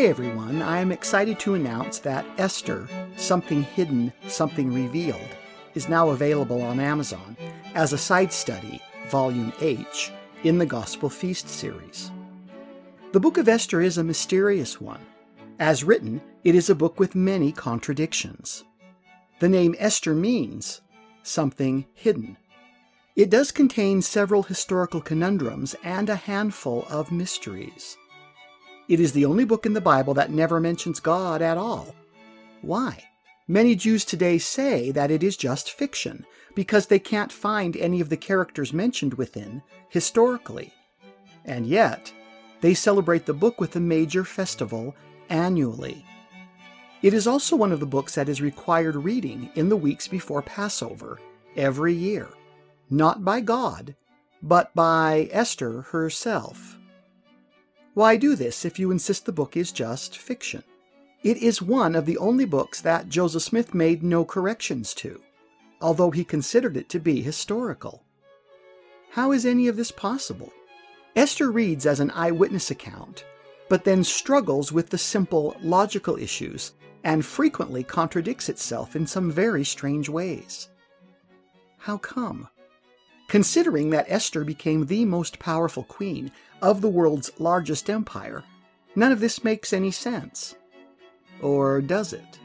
Today, everyone, I am excited to announce that Esther, Something Hidden, Something Revealed, is now available on Amazon as a side study, Volume H, in the Gospel Feast series. The book of Esther is a mysterious one. As written, it is a book with many contradictions. The name Esther means something hidden. It does contain several historical conundrums and a handful of mysteries. It is the only book in the Bible that never mentions God at all. Why? Many Jews today say that it is just fiction because they can't find any of the characters mentioned within historically. And yet, they celebrate the book with a major festival annually. It is also one of the books that is required reading in the weeks before Passover every year, not by God, but by Esther herself. Why do this if you insist the book is just fiction? It is one of the only books that Joseph Smith made no corrections to, although he considered it to be historical. How is any of this possible? Esther reads as an eyewitness account, but then struggles with the simple logical issues and frequently contradicts itself in some very strange ways. How come? Considering that Esther became the most powerful queen of the world's largest empire, none of this makes any sense. Or does it?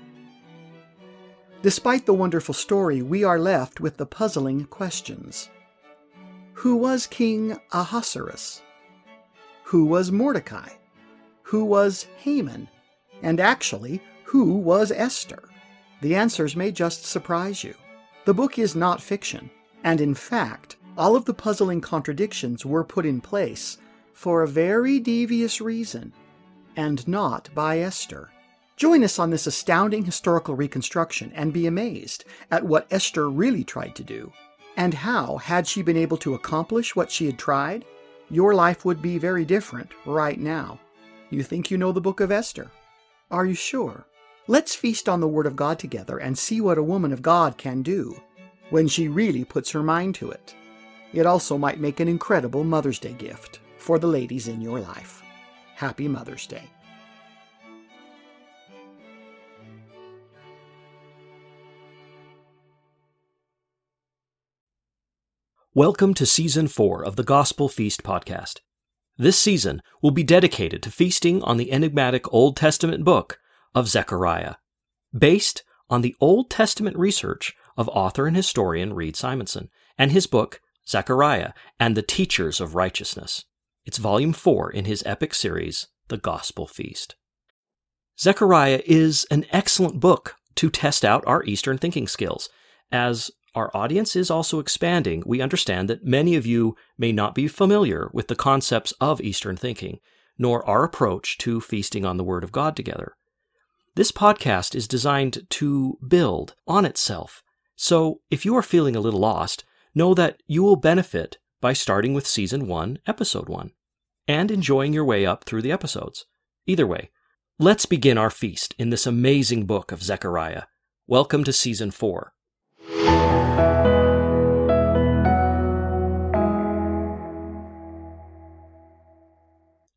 Despite the wonderful story, we are left with the puzzling questions. Who was King Ahasuerus? Who was Mordecai? Who was Haman? And actually, who was Esther? The answers may just surprise you. The book is not fiction. And in fact, all of the puzzling contradictions were put in place for a very devious reason, and not by Esther. Join us on this astounding historical reconstruction and be amazed at what Esther really tried to do, and how, had she been able to accomplish what she had tried, your life would be very different right now. You think you know the book of Esther? Are you sure? Let's feast on the Word of God together and see what a woman of God can do when she really puts her mind to it. It also might make an incredible Mother's Day gift for the ladies in your life. Happy Mother's Day. Welcome to Season 4 of the Gospel Feast podcast. This season will be dedicated to feasting on the enigmatic Old Testament book of Zechariah, based on the Old Testament research of author and historian Reed Simonson and his book, Zechariah and the Teachers of Righteousness. It's volume 4 in his epic series, The Gospel Feast. Zechariah is an excellent book to test out our Eastern thinking skills. As our audience is also expanding, we understand that many of you may not be familiar with the concepts of Eastern thinking, nor our approach to feasting on the Word of God together. This podcast is designed to build on itself so if you are feeling a little lost, know that you will benefit by starting with Season 1, Episode 1, and enjoying your way up through the episodes. Either way, let's begin our feast in this amazing book of Zechariah. Welcome to Season 4.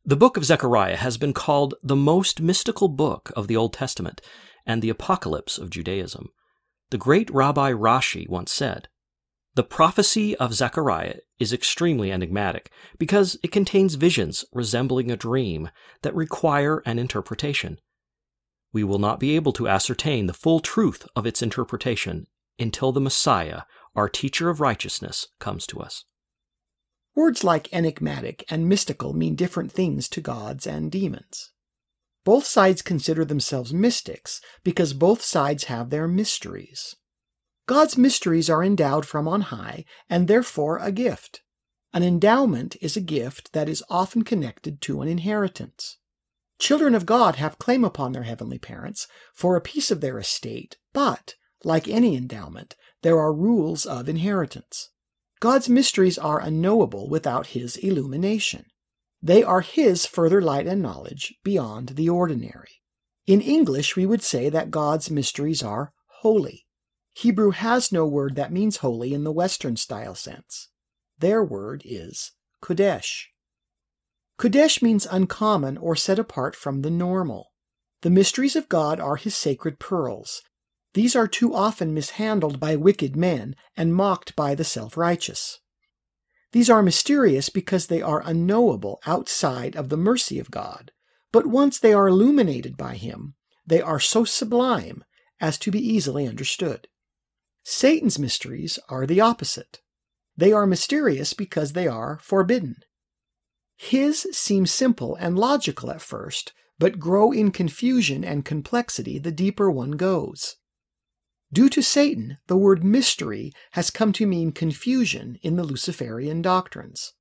The book of Zechariah has been called the most mystical book of the Old Testament and the apocalypse of Judaism. The great Rabbi Rashi once said, The prophecy of Zechariah is extremely enigmatic because it contains visions resembling a dream that require an interpretation. We will not be able to ascertain the full truth of its interpretation until the Messiah, our teacher of righteousness, comes to us. Words like enigmatic and mystical mean different things to gods and demons. Both sides consider themselves mystics because both sides have their mysteries. God's mysteries are endowed from on high and therefore a gift. An endowment is a gift that is often connected to an inheritance. Children of God have claim upon their heavenly parents for a piece of their estate, but, like any endowment, there are rules of inheritance. God's mysteries are unknowable without His illumination. They are his further light and knowledge beyond the ordinary. In English, we would say that God's mysteries are holy. Hebrew has no word that means holy in the Western style sense. Their word is Kodesh. Kodesh means uncommon or set apart from the normal. The mysteries of God are his sacred pearls. These are too often mishandled by wicked men and mocked by the self righteous. These are mysterious because they are unknowable outside of the mercy of God, but once they are illuminated by him, they are so sublime as to be easily understood. Satan's mysteries are the opposite. They are mysterious because they are forbidden. His seem simple and logical at first, but grow in confusion and complexity the deeper one goes. Due to Satan, the word mystery has come to mean confusion in the Luciferian doctrines.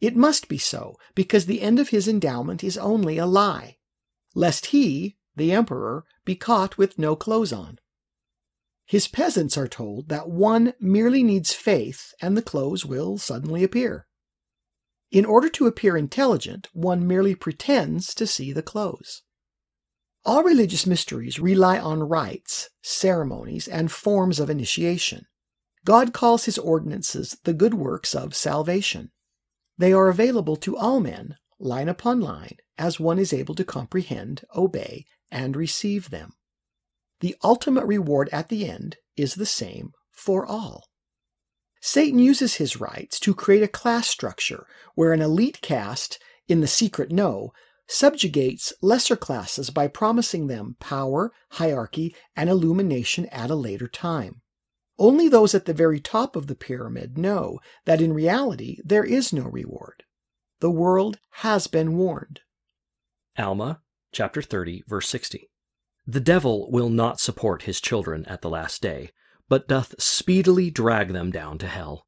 It must be so, because the end of his endowment is only a lie, lest he, the emperor, be caught with no clothes on. His peasants are told that one merely needs faith and the clothes will suddenly appear. In order to appear intelligent, one merely pretends to see the clothes. All religious mysteries rely on rites, ceremonies, and forms of initiation. God calls his ordinances the good works of salvation. They are available to all men, line upon line, as one is able to comprehend, obey, and receive them. The ultimate reward at the end is the same for all. Satan uses his rites to create a class structure where an elite caste in the secret know subjugates lesser classes by promising them power, hierarchy, and illumination at a later time. Only those at the very top of the pyramid know that in reality there is no reward. The world has been warned. Alma, chapter 30, verse 60. The devil will not support his children at the last day, but doth speedily drag them down to hell.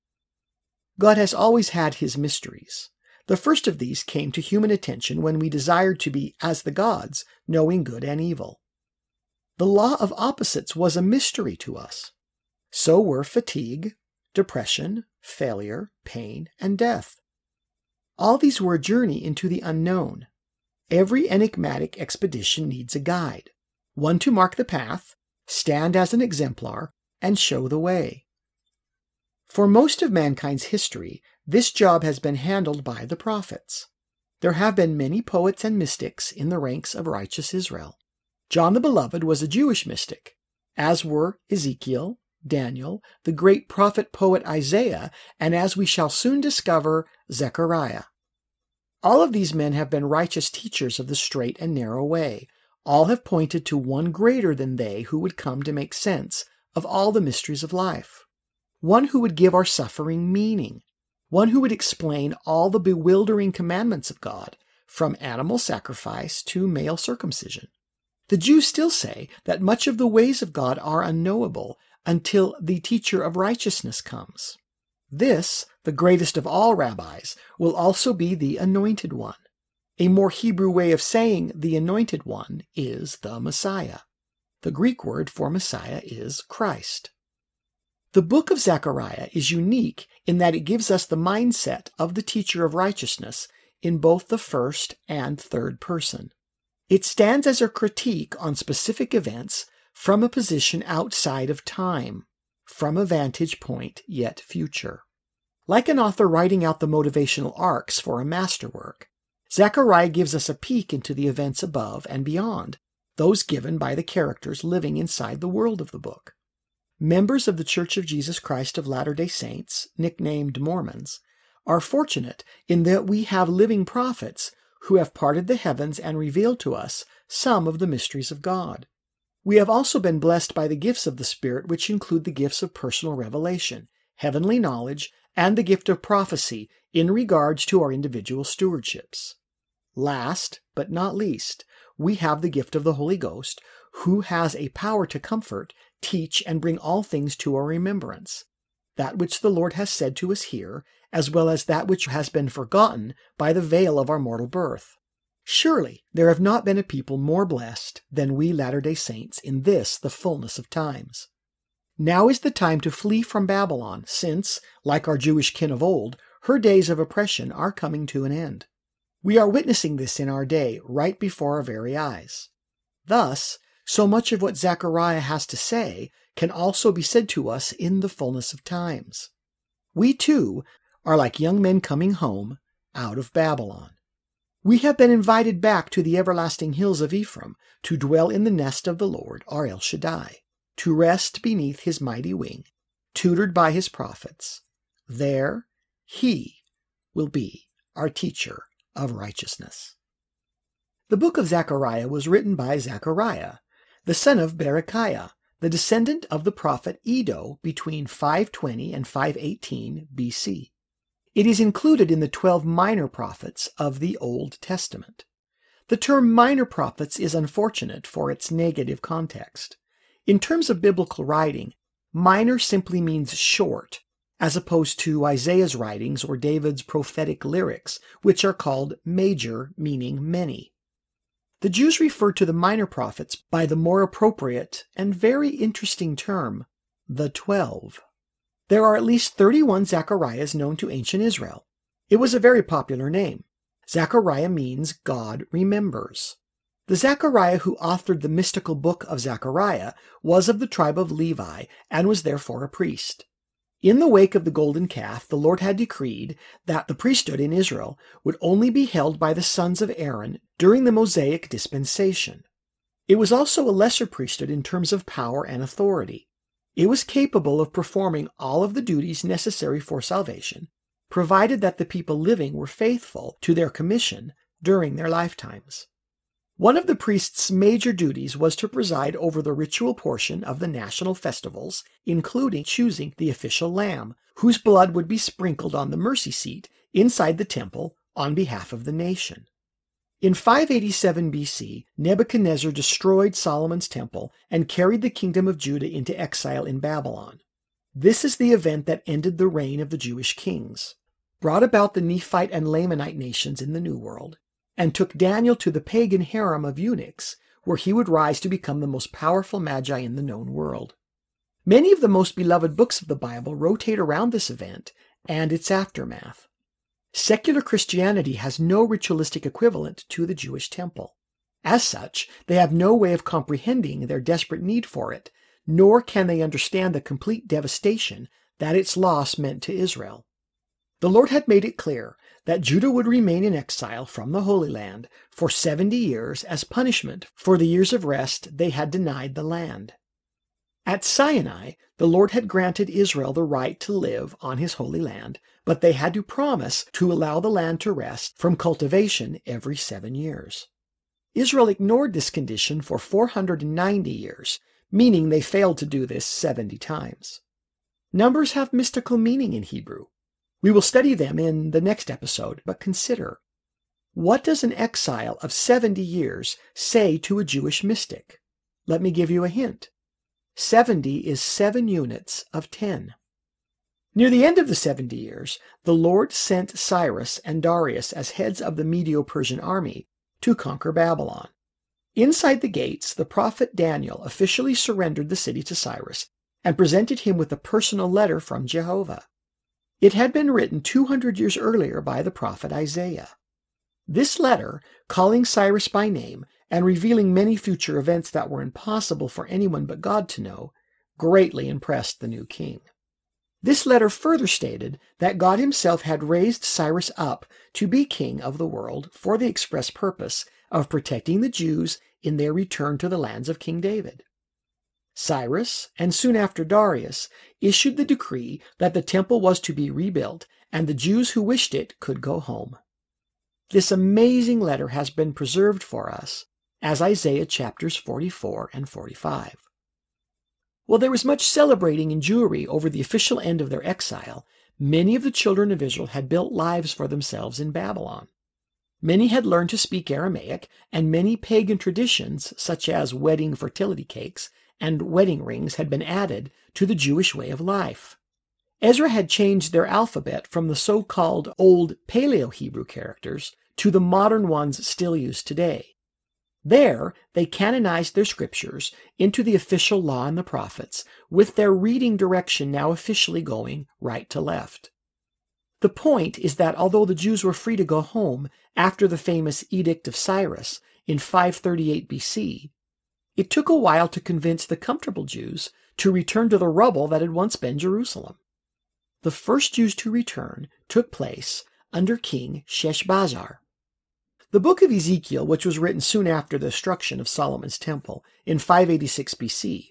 God has always had his mysteries. The first of these came to human attention when we desired to be as the gods, knowing good and evil. The law of opposites was a mystery to us. So were fatigue, depression, failure, pain, and death. All these were a journey into the unknown. Every enigmatic expedition needs a guide, one to mark the path, stand as an exemplar, and show the way. For most of mankind's history, this job has been handled by the prophets. There have been many poets and mystics in the ranks of righteous Israel. John the Beloved was a Jewish mystic, as were Ezekiel, Daniel, the great prophet poet Isaiah, and as we shall soon discover, Zechariah. All of these men have been righteous teachers of the straight and narrow way. All have pointed to one greater than they who would come to make sense of all the mysteries of life. One who would give our suffering meaning, one who would explain all the bewildering commandments of God, from animal sacrifice to male circumcision. The Jews still say that much of the ways of God are unknowable until the teacher of righteousness comes. This, the greatest of all rabbis, will also be the anointed one. A more Hebrew way of saying the anointed one is the Messiah. The Greek word for Messiah is Christ. The book of Zechariah is unique in that it gives us the mindset of the teacher of righteousness in both the first and third person. It stands as a critique on specific events from a position outside of time, from a vantage point yet future. Like an author writing out the motivational arcs for a masterwork, Zechariah gives us a peek into the events above and beyond, those given by the characters living inside the world of the book. Members of the Church of Jesus Christ of Latter day Saints, nicknamed Mormons, are fortunate in that we have living prophets who have parted the heavens and revealed to us some of the mysteries of God. We have also been blessed by the gifts of the Spirit, which include the gifts of personal revelation, heavenly knowledge, and the gift of prophecy in regards to our individual stewardships. Last, but not least, we have the gift of the Holy Ghost, who has a power to comfort, teach, and bring all things to our remembrance. That which the Lord has said to us here, as well as that which has been forgotten by the veil of our mortal birth. Surely there have not been a people more blessed than we Latter day Saints in this, the fullness of times. Now is the time to flee from Babylon, since, like our Jewish kin of old, her days of oppression are coming to an end. We are witnessing this in our day, right before our very eyes. Thus, so much of what Zechariah has to say can also be said to us in the fullness of times. We too are like young men coming home out of Babylon. We have been invited back to the everlasting hills of Ephraim to dwell in the nest of the Lord, our El Shaddai, to rest beneath his mighty wing, tutored by his prophets. There he will be our teacher of righteousness. The book of Zechariah was written by Zechariah, the son of Berechiah, the descendant of the prophet Iddo between 520 and 518 BC. It is included in the 12 minor prophets of the Old Testament. The term minor prophets is unfortunate for its negative context. In terms of biblical writing, minor simply means short, as opposed to Isaiah's writings or David's prophetic lyrics, which are called major, meaning many. The Jews refer to the minor prophets by the more appropriate and very interesting term, the Twelve. There are at least 31 Zacharias known to ancient Israel. It was a very popular name. Zechariah means God remembers. The Zechariah who authored the mystical book of Zechariah was of the tribe of Levi and was therefore a priest. In the wake of the golden calf, the Lord had decreed that the priesthood in Israel would only be held by the sons of Aaron during the Mosaic dispensation. It was also a lesser priesthood in terms of power and authority. It was capable of performing all of the duties necessary for salvation, provided that the people living were faithful to their commission during their lifetimes. One of the priest's major duties was to preside over the ritual portion of the national festivals, including choosing the official lamb, whose blood would be sprinkled on the mercy seat inside the temple on behalf of the nation. In 587 BC, Nebuchadnezzar destroyed Solomon's temple and carried the kingdom of Judah into exile in Babylon. This is the event that ended the reign of the Jewish kings, brought about the Nephite and Lamanite nations in the New World, and took Daniel to the pagan harem of eunuchs, where he would rise to become the most powerful magi in the known world. Many of the most beloved books of the Bible rotate around this event and its aftermath. Secular Christianity has no ritualistic equivalent to the Jewish temple. As such, they have no way of comprehending their desperate need for it, nor can they understand the complete devastation that its loss meant to Israel. The Lord had made it clear that Judah would remain in exile from the Holy Land for 70 years as punishment for the years of rest they had denied the land. At Sinai, the Lord had granted Israel the right to live on his holy land, but they had to promise to allow the land to rest from cultivation every seven years. Israel ignored this condition for 490 years, meaning they failed to do this 70 times. Numbers have mystical meaning in Hebrew. We will study them in the next episode, but consider what does an exile of 70 years say to a Jewish mystic? Let me give you a hint. 70 is 7 units of 10. Near the end of the 70 years, the Lord sent Cyrus and Darius as heads of the Medo Persian army to conquer Babylon. Inside the gates, the prophet Daniel officially surrendered the city to Cyrus and presented him with a personal letter from Jehovah. It had been written 200 years earlier by the prophet Isaiah. This letter, calling Cyrus by name and revealing many future events that were impossible for anyone but God to know, greatly impressed the new king. This letter further stated that God himself had raised Cyrus up to be king of the world for the express purpose of protecting the Jews in their return to the lands of King David. Cyrus, and soon after Darius, issued the decree that the temple was to be rebuilt and the Jews who wished it could go home. This amazing letter has been preserved for us as Isaiah chapters 44 and 45. While there was much celebrating in Jewry over the official end of their exile, many of the children of Israel had built lives for themselves in Babylon. Many had learned to speak Aramaic, and many pagan traditions, such as wedding fertility cakes, and wedding rings had been added to the Jewish way of life. Ezra had changed their alphabet from the so called Old Paleo Hebrew characters to the modern ones still used today. There, they canonized their scriptures into the official law and the prophets, with their reading direction now officially going right to left. The point is that although the Jews were free to go home after the famous Edict of Cyrus in 538 BC, it took a while to convince the comfortable Jews to return to the rubble that had once been Jerusalem. The first Jews to return took place under King Sheshbazzar. The book of Ezekiel, which was written soon after the destruction of Solomon's temple in 586 BC,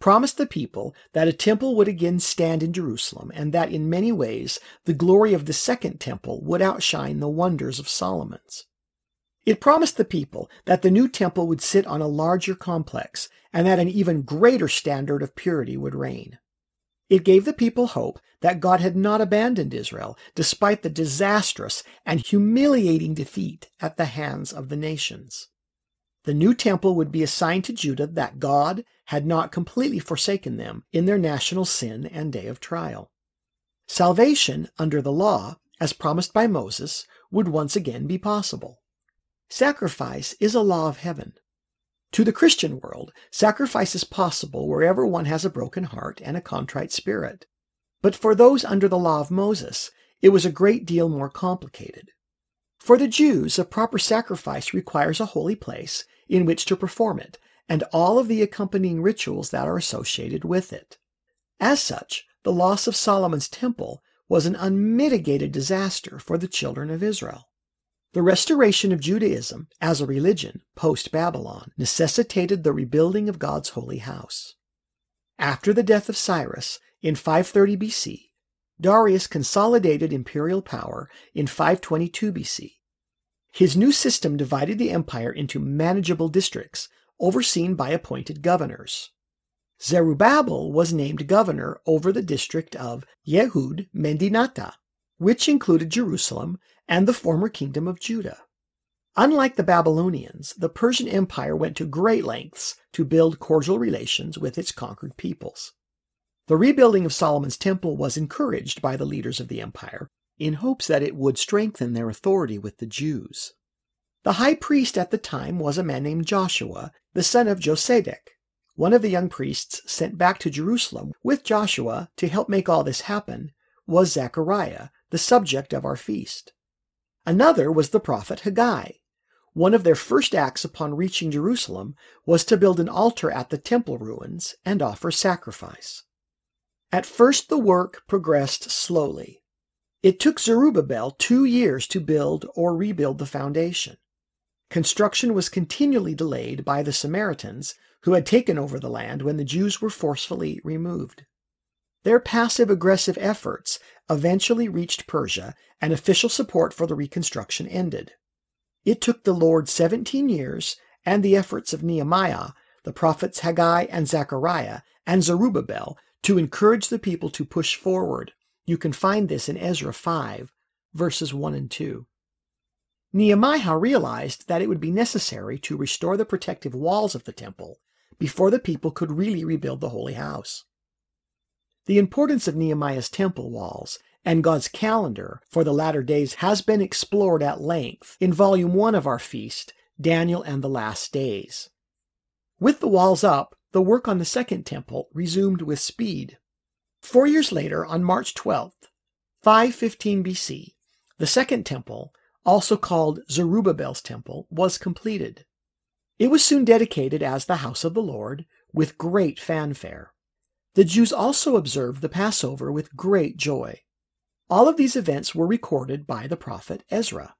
promised the people that a temple would again stand in Jerusalem and that in many ways the glory of the second temple would outshine the wonders of Solomon's. It promised the people that the new temple would sit on a larger complex and that an even greater standard of purity would reign. It gave the people hope that God had not abandoned Israel despite the disastrous and humiliating defeat at the hands of the nations. The new temple would be a sign to Judah that God had not completely forsaken them in their national sin and day of trial. Salvation under the law, as promised by Moses, would once again be possible. Sacrifice is a law of heaven. To the Christian world, sacrifice is possible wherever one has a broken heart and a contrite spirit. But for those under the law of Moses, it was a great deal more complicated. For the Jews, a proper sacrifice requires a holy place in which to perform it, and all of the accompanying rituals that are associated with it. As such, the loss of Solomon's temple was an unmitigated disaster for the children of Israel. The restoration of Judaism as a religion post Babylon necessitated the rebuilding of God's holy house. After the death of Cyrus in 530 BC, Darius consolidated imperial power in 522 BC. His new system divided the empire into manageable districts overseen by appointed governors. Zerubbabel was named governor over the district of Yehud Mendinata, which included Jerusalem and the former kingdom of Judah. Unlike the Babylonians, the Persian Empire went to great lengths to build cordial relations with its conquered peoples. The rebuilding of Solomon's temple was encouraged by the leaders of the empire in hopes that it would strengthen their authority with the Jews. The high priest at the time was a man named Joshua, the son of Josedek. One of the young priests sent back to Jerusalem with Joshua to help make all this happen was Zechariah, the subject of our feast. Another was the prophet Haggai. One of their first acts upon reaching Jerusalem was to build an altar at the temple ruins and offer sacrifice. At first, the work progressed slowly. It took Zerubbabel two years to build or rebuild the foundation. Construction was continually delayed by the Samaritans, who had taken over the land when the Jews were forcefully removed. Their passive aggressive efforts eventually reached Persia, and official support for the reconstruction ended. It took the Lord 17 years and the efforts of Nehemiah, the prophets Haggai and Zechariah, and Zerubbabel to encourage the people to push forward. You can find this in Ezra 5, verses 1 and 2. Nehemiah realized that it would be necessary to restore the protective walls of the temple before the people could really rebuild the holy house. The importance of Nehemiah's temple walls and God's calendar for the latter days has been explored at length in Volume 1 of our feast, Daniel and the Last Days. With the walls up, the work on the second temple resumed with speed. Four years later, on March 12th, 515 BC, the second temple, also called Zerubbabel's temple, was completed. It was soon dedicated as the house of the Lord with great fanfare. The Jews also observed the Passover with great joy. All of these events were recorded by the prophet Ezra.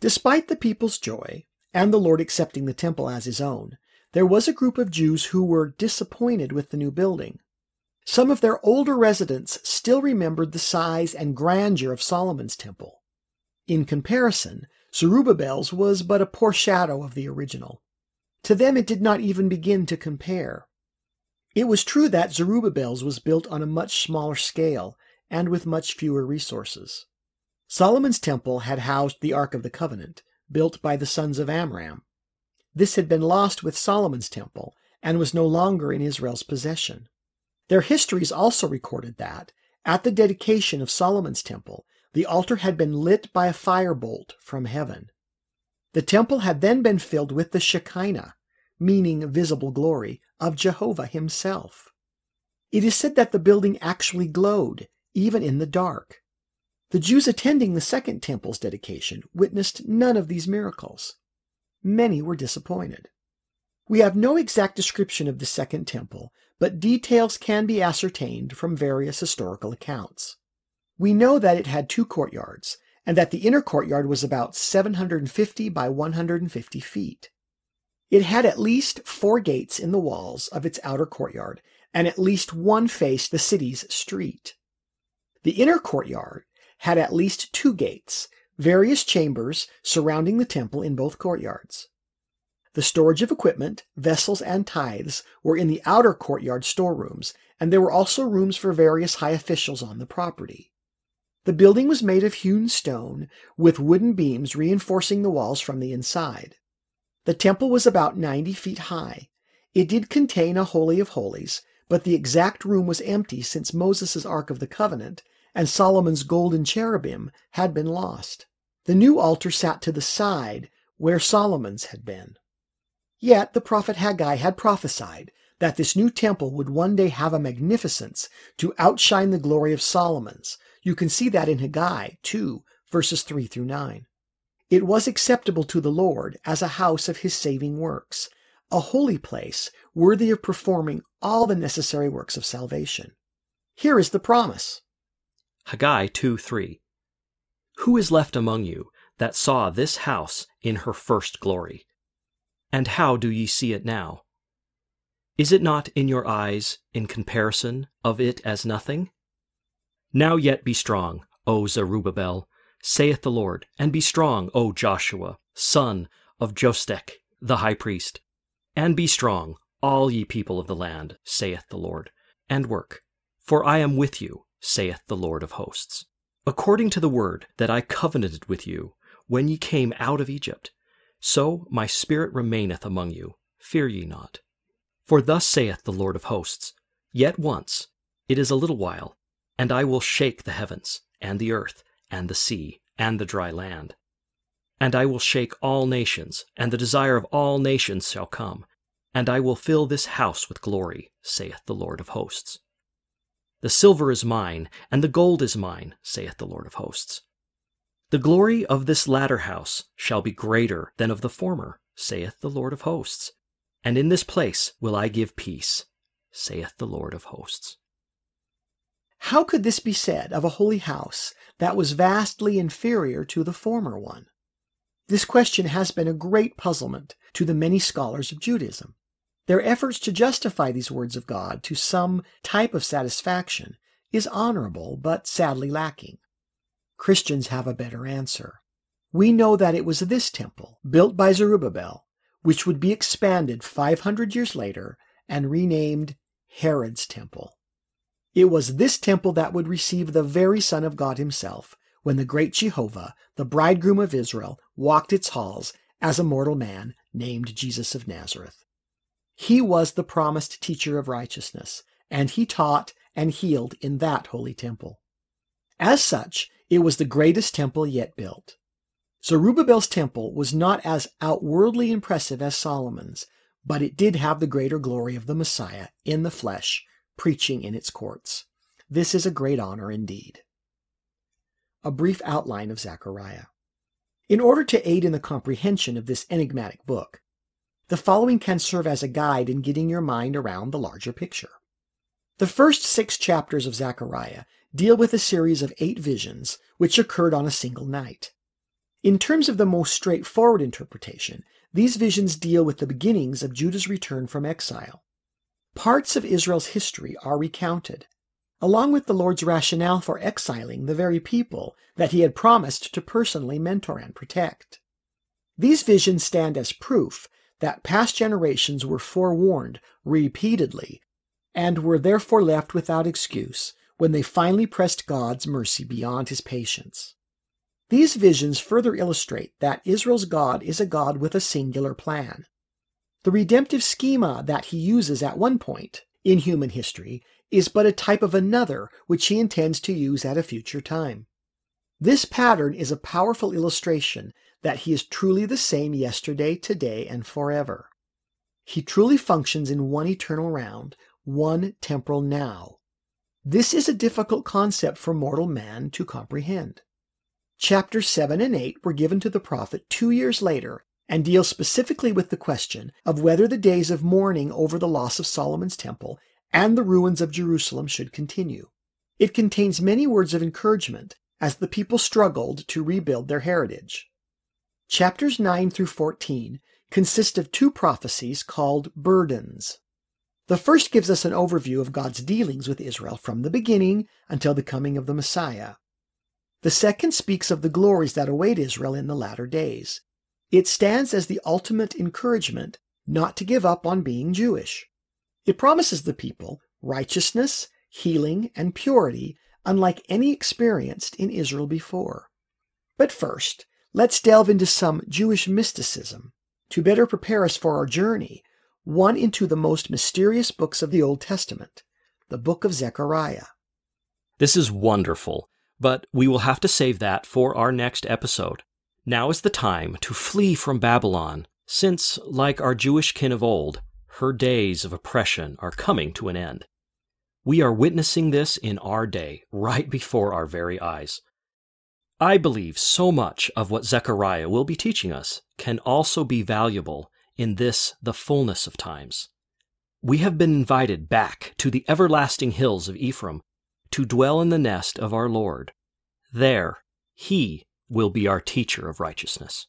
Despite the people's joy, and the Lord accepting the temple as his own, there was a group of Jews who were disappointed with the new building. Some of their older residents still remembered the size and grandeur of Solomon's temple. In comparison, Zerubbabel's was but a poor shadow of the original. To them it did not even begin to compare. It was true that Zerubbabel's was built on a much smaller scale and with much fewer resources. Solomon's temple had housed the Ark of the Covenant, built by the sons of Amram. This had been lost with Solomon's temple and was no longer in Israel's possession. Their histories also recorded that, at the dedication of Solomon's temple, the altar had been lit by a firebolt from heaven. The temple had then been filled with the Shekinah, meaning visible glory, of Jehovah himself. It is said that the building actually glowed, even in the dark. The Jews attending the Second Temple's dedication witnessed none of these miracles. Many were disappointed. We have no exact description of the Second Temple, but details can be ascertained from various historical accounts. We know that it had two courtyards, and that the inner courtyard was about 750 by 150 feet. It had at least four gates in the walls of its outer courtyard, and at least one faced the city's street. The inner courtyard had at least two gates, various chambers surrounding the temple in both courtyards. The storage of equipment, vessels, and tithes were in the outer courtyard storerooms, and there were also rooms for various high officials on the property. The building was made of hewn stone, with wooden beams reinforcing the walls from the inside. The temple was about 90 feet high. It did contain a Holy of Holies, but the exact room was empty since Moses' Ark of the Covenant and Solomon's golden cherubim had been lost. The new altar sat to the side, where Solomon's had been. Yet the prophet Haggai had prophesied that this new temple would one day have a magnificence to outshine the glory of Solomon's. You can see that in Haggai 2, verses 3 through 9. It was acceptable to the Lord as a house of his saving works, a holy place worthy of performing all the necessary works of salvation. Here is the promise Haggai 2 3. Who is left among you that saw this house in her first glory? And how do ye see it now? Is it not in your eyes, in comparison of it as nothing? Now yet be strong, O Zerubbabel, saith the Lord, and be strong, O Joshua, son of Josedech, the high priest. And be strong, all ye people of the land, saith the Lord, and work, for I am with you, saith the Lord of hosts. According to the word that I covenanted with you when ye came out of Egypt, so my spirit remaineth among you, fear ye not. For thus saith the Lord of hosts Yet once, it is a little while, and I will shake the heavens, and the earth, and the sea, and the dry land. And I will shake all nations, and the desire of all nations shall come, and I will fill this house with glory, saith the Lord of hosts. The silver is mine, and the gold is mine, saith the Lord of hosts. The glory of this latter house shall be greater than of the former, saith the Lord of hosts. And in this place will I give peace, saith the Lord of hosts. How could this be said of a holy house that was vastly inferior to the former one? This question has been a great puzzlement to the many scholars of Judaism. Their efforts to justify these words of God to some type of satisfaction is honorable but sadly lacking. Christians have a better answer. We know that it was this temple, built by Zerubbabel, which would be expanded 500 years later and renamed Herod's Temple. It was this temple that would receive the very Son of God Himself when the great Jehovah, the bridegroom of Israel, walked its halls as a mortal man named Jesus of Nazareth. He was the promised teacher of righteousness, and he taught and healed in that holy temple. As such, it was the greatest temple yet built. Zerubbabel's temple was not as outwardly impressive as Solomon's, but it did have the greater glory of the Messiah in the flesh, preaching in its courts. This is a great honor indeed. A brief outline of Zechariah. In order to aid in the comprehension of this enigmatic book, the following can serve as a guide in getting your mind around the larger picture. The first six chapters of Zechariah deal with a series of eight visions which occurred on a single night. In terms of the most straightforward interpretation, these visions deal with the beginnings of Judah's return from exile. Parts of Israel's history are recounted, along with the Lord's rationale for exiling the very people that he had promised to personally mentor and protect. These visions stand as proof that past generations were forewarned repeatedly and were therefore left without excuse when they finally pressed God's mercy beyond his patience. These visions further illustrate that Israel's God is a God with a singular plan. The redemptive schema that he uses at one point in human history is but a type of another which he intends to use at a future time. This pattern is a powerful illustration that he is truly the same yesterday, today, and forever. He truly functions in one eternal round, one temporal now. This is a difficult concept for mortal man to comprehend. Chapters 7 and 8 were given to the prophet two years later and deal specifically with the question of whether the days of mourning over the loss of Solomon's temple and the ruins of Jerusalem should continue. It contains many words of encouragement as the people struggled to rebuild their heritage. Chapters 9 through 14 consist of two prophecies called burdens. The first gives us an overview of God's dealings with Israel from the beginning until the coming of the Messiah. The second speaks of the glories that await Israel in the latter days. It stands as the ultimate encouragement not to give up on being Jewish. It promises the people righteousness, healing, and purity unlike any experienced in Israel before. But first, let's delve into some Jewish mysticism to better prepare us for our journey, one into the most mysterious books of the Old Testament, the book of Zechariah. This is wonderful, but we will have to save that for our next episode. Now is the time to flee from Babylon, since, like our Jewish kin of old, her days of oppression are coming to an end. We are witnessing this in our day, right before our very eyes. I believe so much of what Zechariah will be teaching us can also be valuable in this, the fullness of times. We have been invited back to the everlasting hills of Ephraim to dwell in the nest of our Lord. There, He will be our teacher of righteousness.